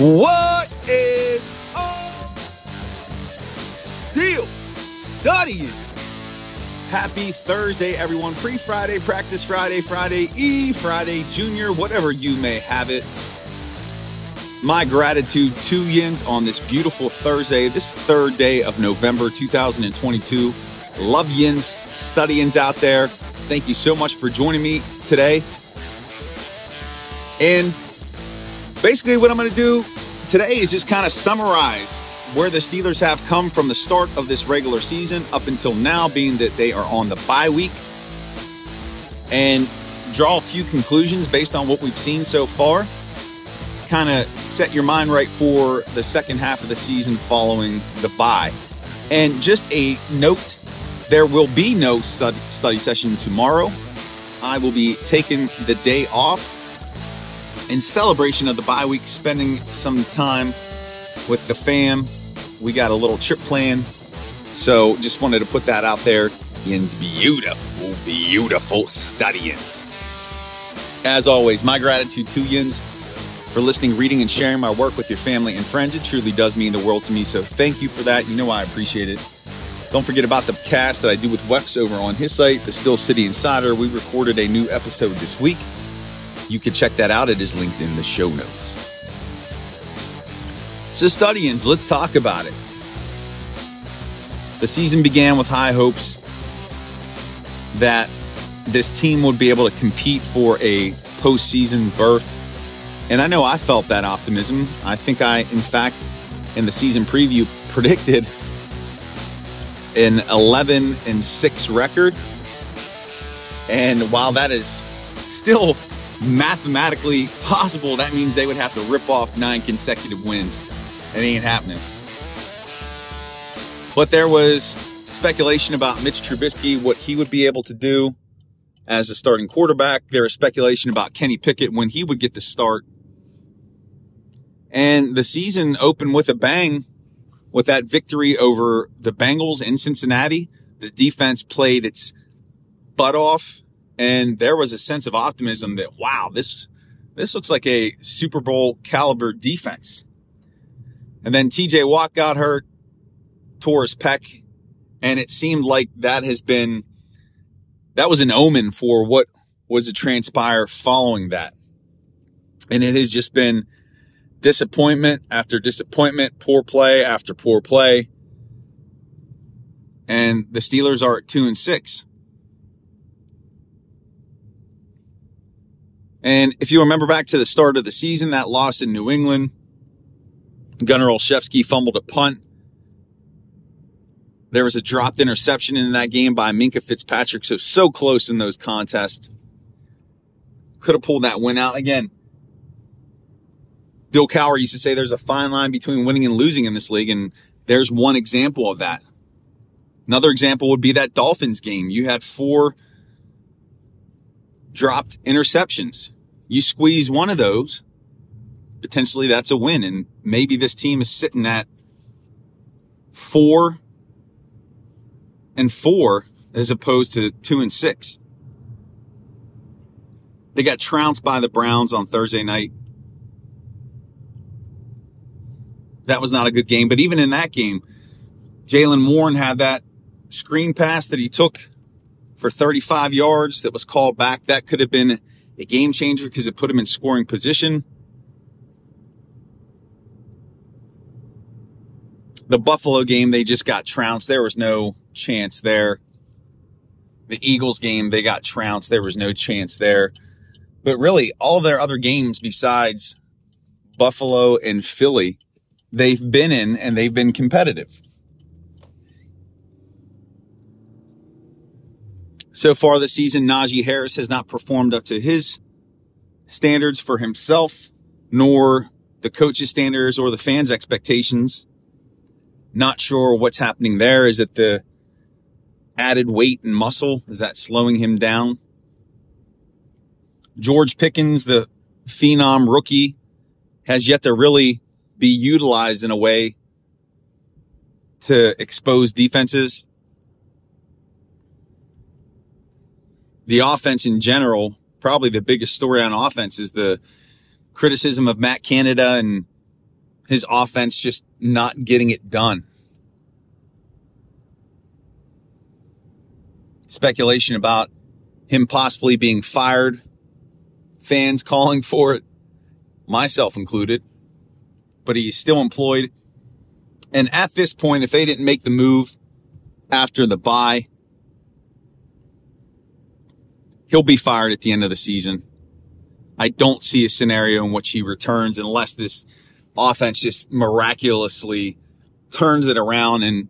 What is up? Deal studying. Happy Thursday, everyone. Pre Friday, practice Friday, Friday E, Friday Junior, whatever you may have it. My gratitude to Yins on this beautiful Thursday, this third day of November 2022. Love Yins, studyings out there. Thank you so much for joining me today. And basically, what I'm going to do today is just kind of summarize where the Steelers have come from the start of this regular season up until now, being that they are on the bye week, and draw a few conclusions based on what we've seen so far. Kind of set your mind right for the second half of the season following the bye. And just a note there will be no study session tomorrow. I will be taking the day off in celebration of the bye week, spending some time with the fam. We got a little trip planned. So just wanted to put that out there. Yin's beautiful, beautiful studyings. As always, my gratitude to Yins for listening, reading, and sharing my work with your family and friends. It truly does mean the world to me. So thank you for that. You know I appreciate it. Don't forget about the cast that I do with Wex over on his site, The Steel City Insider. We recorded a new episode this week. You can check that out. It is linked in the show notes. So, studyings, let's talk about it. The season began with high hopes that this team would be able to compete for a postseason berth. And I know I felt that optimism. I think I, in fact, in the season preview, predicted an 11 and 6 record. And while that is still mathematically possible, that means they would have to rip off nine consecutive wins. It ain't happening. But there was speculation about Mitch Trubisky, what he would be able to do as a starting quarterback. There was speculation about Kenny Pickett when he would get the start. And the season opened with a bang with that victory over the Bengals in Cincinnati. The defense played its butt off and there was a sense of optimism that wow, this this looks like a Super Bowl caliber defense. And then TJ Watt got hurt, tore his pec, and it seemed like that has been that was an omen for what was to transpire following that. And it has just been disappointment after disappointment, poor play after poor play. And the Steelers are at two and six. And if you remember back to the start of the season, that loss in New England, Gunnar Olszewski fumbled a punt. There was a dropped interception in that game by Minkah Fitzpatrick, so so close in those contests. Could have pulled that win out again. Bill Cowher used to say there's a fine line between winning and losing in this league, and there's one example of that. Another example would be that Dolphins game. You had four dropped interceptions. You squeeze one of those, potentially that's a win. And maybe this team is sitting at four and four as opposed to two and six. They got trounced by the Browns on Thursday night. That was not a good game. But even in that game, Jaylen Warren had that screen pass that he took for 35 yards that was called back. That could have been a game changer because it put him in scoring position. The Buffalo game, they just got trounced. There was no chance there. The Eagles game, they got trounced. There was no chance there. But really, all their other games besides Buffalo and Philly, they've been in and they've been competitive. So far this season, Najee Harris has not performed up to his standards for himself, nor the coach's standards or the fans' expectations. Not sure what's happening there. Is it the added weight and muscle? Is that slowing him down? George Pickens, the phenom rookie, has yet to really be utilized in a way to expose defenses. The offense in general, probably the biggest story on offense is the criticism of Matt Canada and his offense just not getting it done. Speculation about him possibly being fired, fans calling for it, myself included, but he's still employed. And at this point, if they didn't make the move after the bye, he'll be fired at the end of the season. I don't see a scenario in which he returns unless this offense just miraculously turns it around and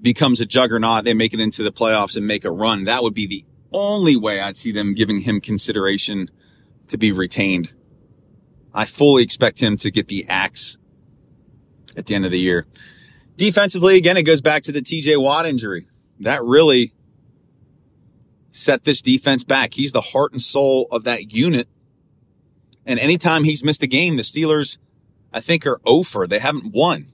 becomes a juggernaut. They make it into the playoffs and make a run. That would be the only way I'd see them giving him consideration to be retained. I fully expect him to get the axe at the end of the year. Defensively, again, it goes back to the TJ Watt injury. That really set this defense back. He's the heart and soul of that unit. And anytime he's missed a game, the Steelers, I think, are over. They haven't won.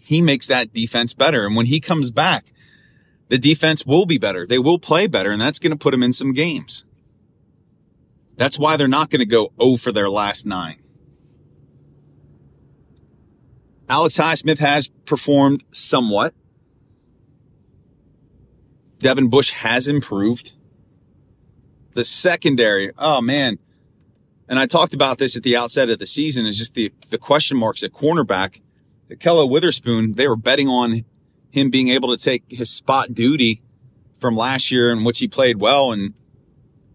He makes that defense better. And when he comes back, the defense will be better. They will play better, and that's going to put them in some games. That's why they're not going to go 0 for their last nine. Alex Highsmith has performed somewhat. Devin Bush has improved. The secondary, oh man, and I talked about this at the outset of the season, is just the, the question marks at cornerback. Ahkello Witherspoon, they were betting on him being able to take his spot duty from last year in which he played well and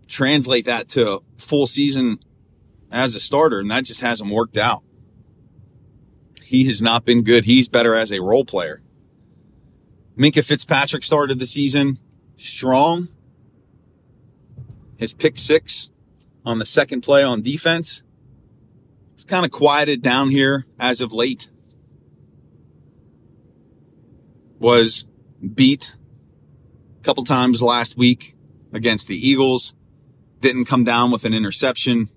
translate that to full season as a starter, and that just hasn't worked out. He has not been good. He's better as a role player. Minkah Fitzpatrick started the season strong. His pick six on the second play on defense. It's kind of quieted down here as of late. Was beat a couple times last week against the Eagles. Didn't come down with an interception.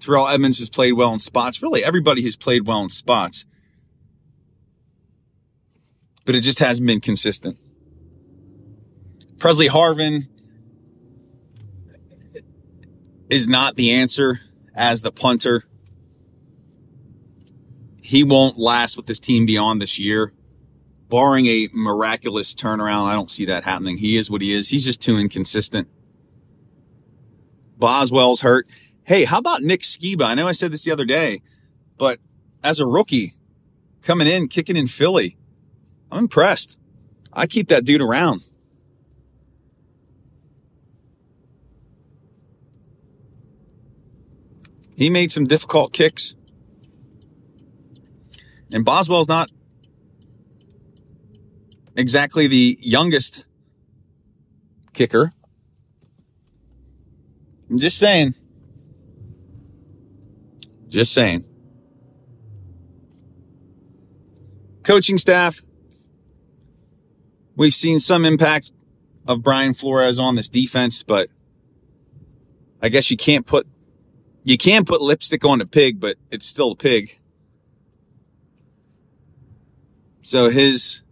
Terrell Edmunds has played well in spots. Really, everybody has played well in spots. But it just hasn't been consistent. Pressley Harvin is not the answer as the punter. He won't last with this team beyond this year. Barring a miraculous turnaround, I don't see that happening. He is what he is. He's just too inconsistent. Boswell's hurt. Hey, how about Nick Sciba? I know I said this the other day, but as a rookie coming in, kicking in Philly, I'm impressed. I keep that dude around. He made some difficult kicks. And Boswell's not exactly the youngest kicker. I'm just saying. Just saying. Coaching staff. We've seen some impact of Brian Flores on this defense, but I guess you can't put you can put lipstick on a pig, but it's still a pig. So his,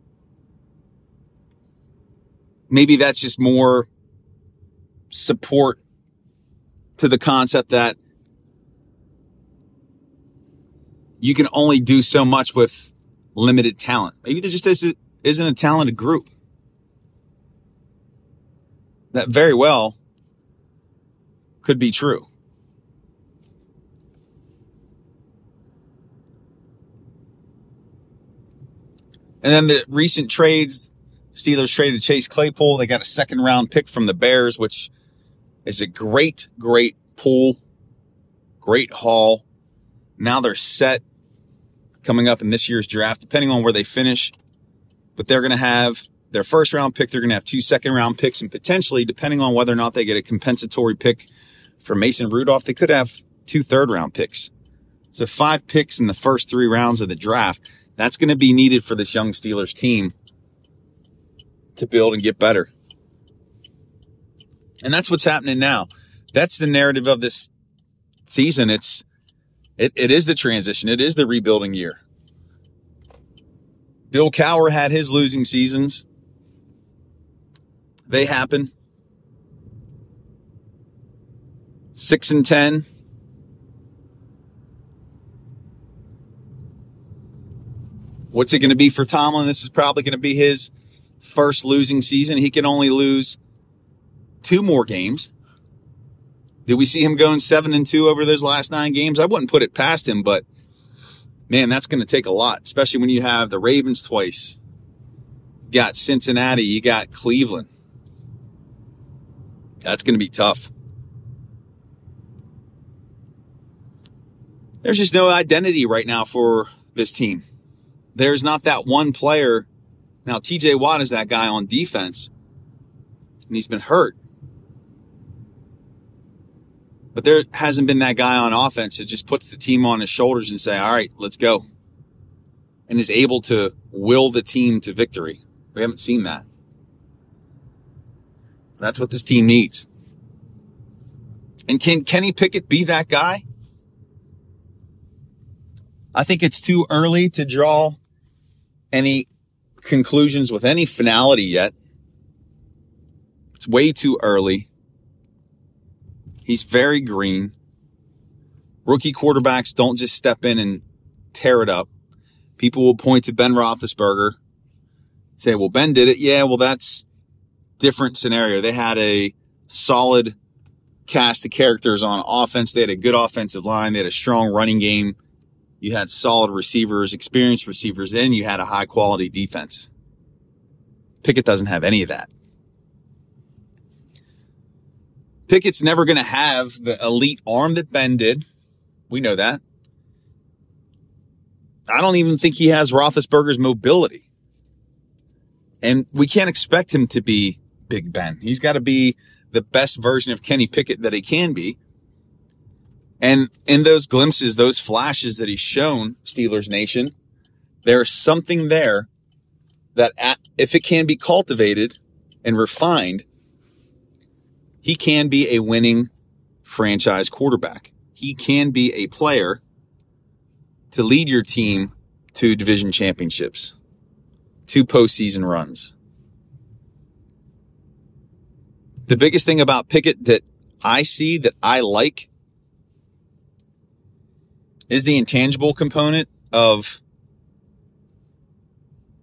maybe that's just more support to the concept that you can only do so much with limited talent. Maybe there just isn't, a talented group. That very well could be true. And then the recent trades, Steelers traded Chase Claypool. They got a second round pick from the Bears, which is a great, great pool, great haul. Now they're set coming up in this year's draft, depending on where they finish. But they're going to have their first round pick. They're going to have two second round picks and potentially, depending on whether or not they get a compensatory pick for Mason Rudolph, they could have two third round picks. So five picks in the first three rounds of the draft. That's going to be needed for this young Steelers team to build and get better. And that's what's happening now. That's the narrative of this season. It's it, it is the transition. It is the rebuilding year. Bill Cowher had his losing seasons. They happen. Six and ten. What's it going to be for Tomlin? This is probably going to be his first losing season. He can only lose two more games. Did we see him going seven and two over those last nine games? I wouldn't put it past him, but man, that's going to take a lot, especially when you have the Ravens twice. You got Cincinnati, you got Cleveland. That's going to be tough. There's just no identity right now for this team. There's not that one player. Now, TJ Watt is that guy on defense, and he's been hurt. But there hasn't been that guy on offense that just puts the team on his shoulders and say, all right, let's go. And is able to will the team to victory. We haven't seen that. That's what this team needs. And can Kenny Pickett be that guy? I think it's too early to draw any conclusions with any finality yet. It's way too early. He's very green. Rookie quarterbacks don't just step in and tear it up. People will point to Ben Roethlisberger, say, well, Ben did it. Yeah, well, that's different scenario. They had a solid cast of characters on offense. They had a good offensive line. They had a strong running game. You had solid receivers, experienced receivers, and you had a high quality defense. Pickett doesn't have any of that. Pickett's never going to have the elite arm that Ben did. We know that. I don't even think he has Roethlisberger's mobility. And we can't expect him to be Big Ben. He's got to be the best version of Kenny Pickett that he can be. And in those glimpses, those flashes that he's shown Steelers Nation, there's something there that if it can be cultivated and refined, he can be a winning franchise quarterback. He can be a player to lead your team to division championships, to postseason runs. The biggest thing about Pickett that I see that I like is the intangible component of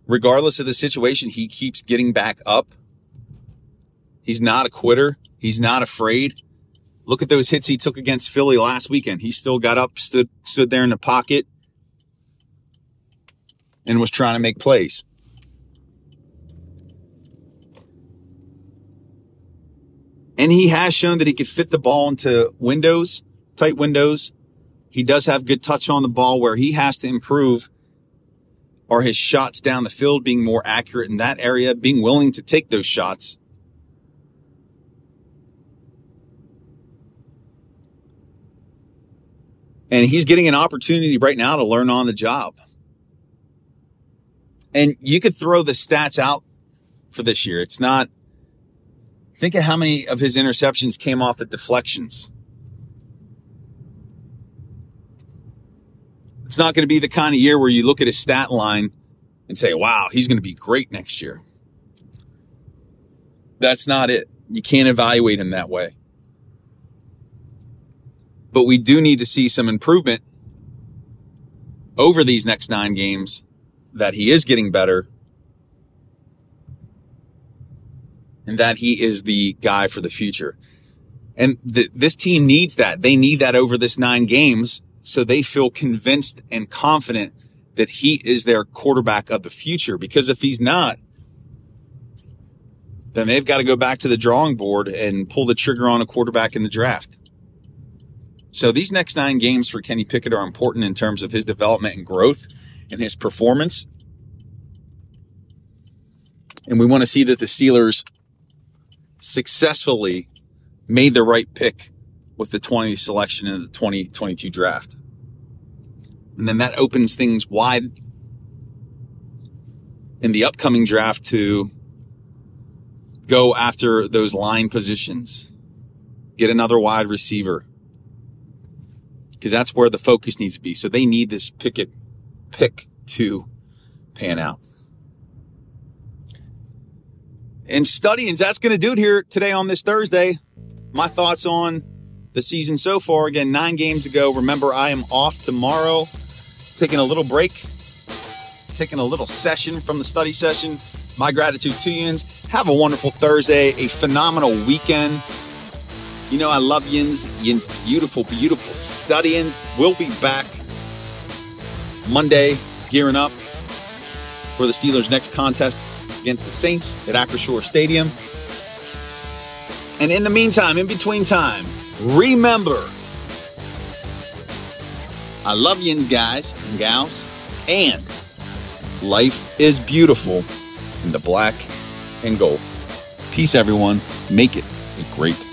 regardless of the situation, he keeps getting back up. He's not a quitter. He's not afraid. Look at those hits he took against Philly last weekend. He still got up, stood stood there in the pocket, and was trying to make plays. And he has shown that he could fit the ball into windows, tight windows, he does have good touch on the ball where he has to improve are his shots down the field being more accurate in that area, being willing to take those shots. And he's getting an opportunity right now to learn on the job. And you could throw the stats out for this year. It's not, think of how many of his interceptions came off the deflections. It's not going to be the kind of year where you look at his stat line and say, wow, he's going to be great next year. That's not it. You can't evaluate him that way. But we do need to see some improvement over these next nine games that he is getting better and that he is the guy for the future. And th- this team needs that. They need that over this nine games so they feel convinced and confident that he is their quarterback of the future. Because if he's not, then they've got to go back to the drawing board and pull the trigger on a quarterback in the draft. So these next nine games for Kenny Pickett are important in terms of his development and growth and his performance. And we want to see that the Steelers successfully made the right pick with the 20 selection in the 2022 draft. And then that opens things wide in the upcoming draft to go after those line positions, get another wide receiver. Because that's where the focus needs to be. So they need this Pickett pick to pan out. And studying, that's going to do it here today on this Thursday. My thoughts on the season so far. Again, nine games to go. Remember, I am off tomorrow, taking a little break. taking a little session from the study session. My gratitude to yins. Have a wonderful Thursday, a phenomenal weekend. You know, I love yins, yins, beautiful, beautiful studyings. We'll be back Monday, gearing up for the Steelers' next contest against the Saints at Acrisure Stadium. And in the meantime, in between time, remember I love yins, guys and gals, and life is beautiful in the black and gold. Peace, everyone. Make it a great.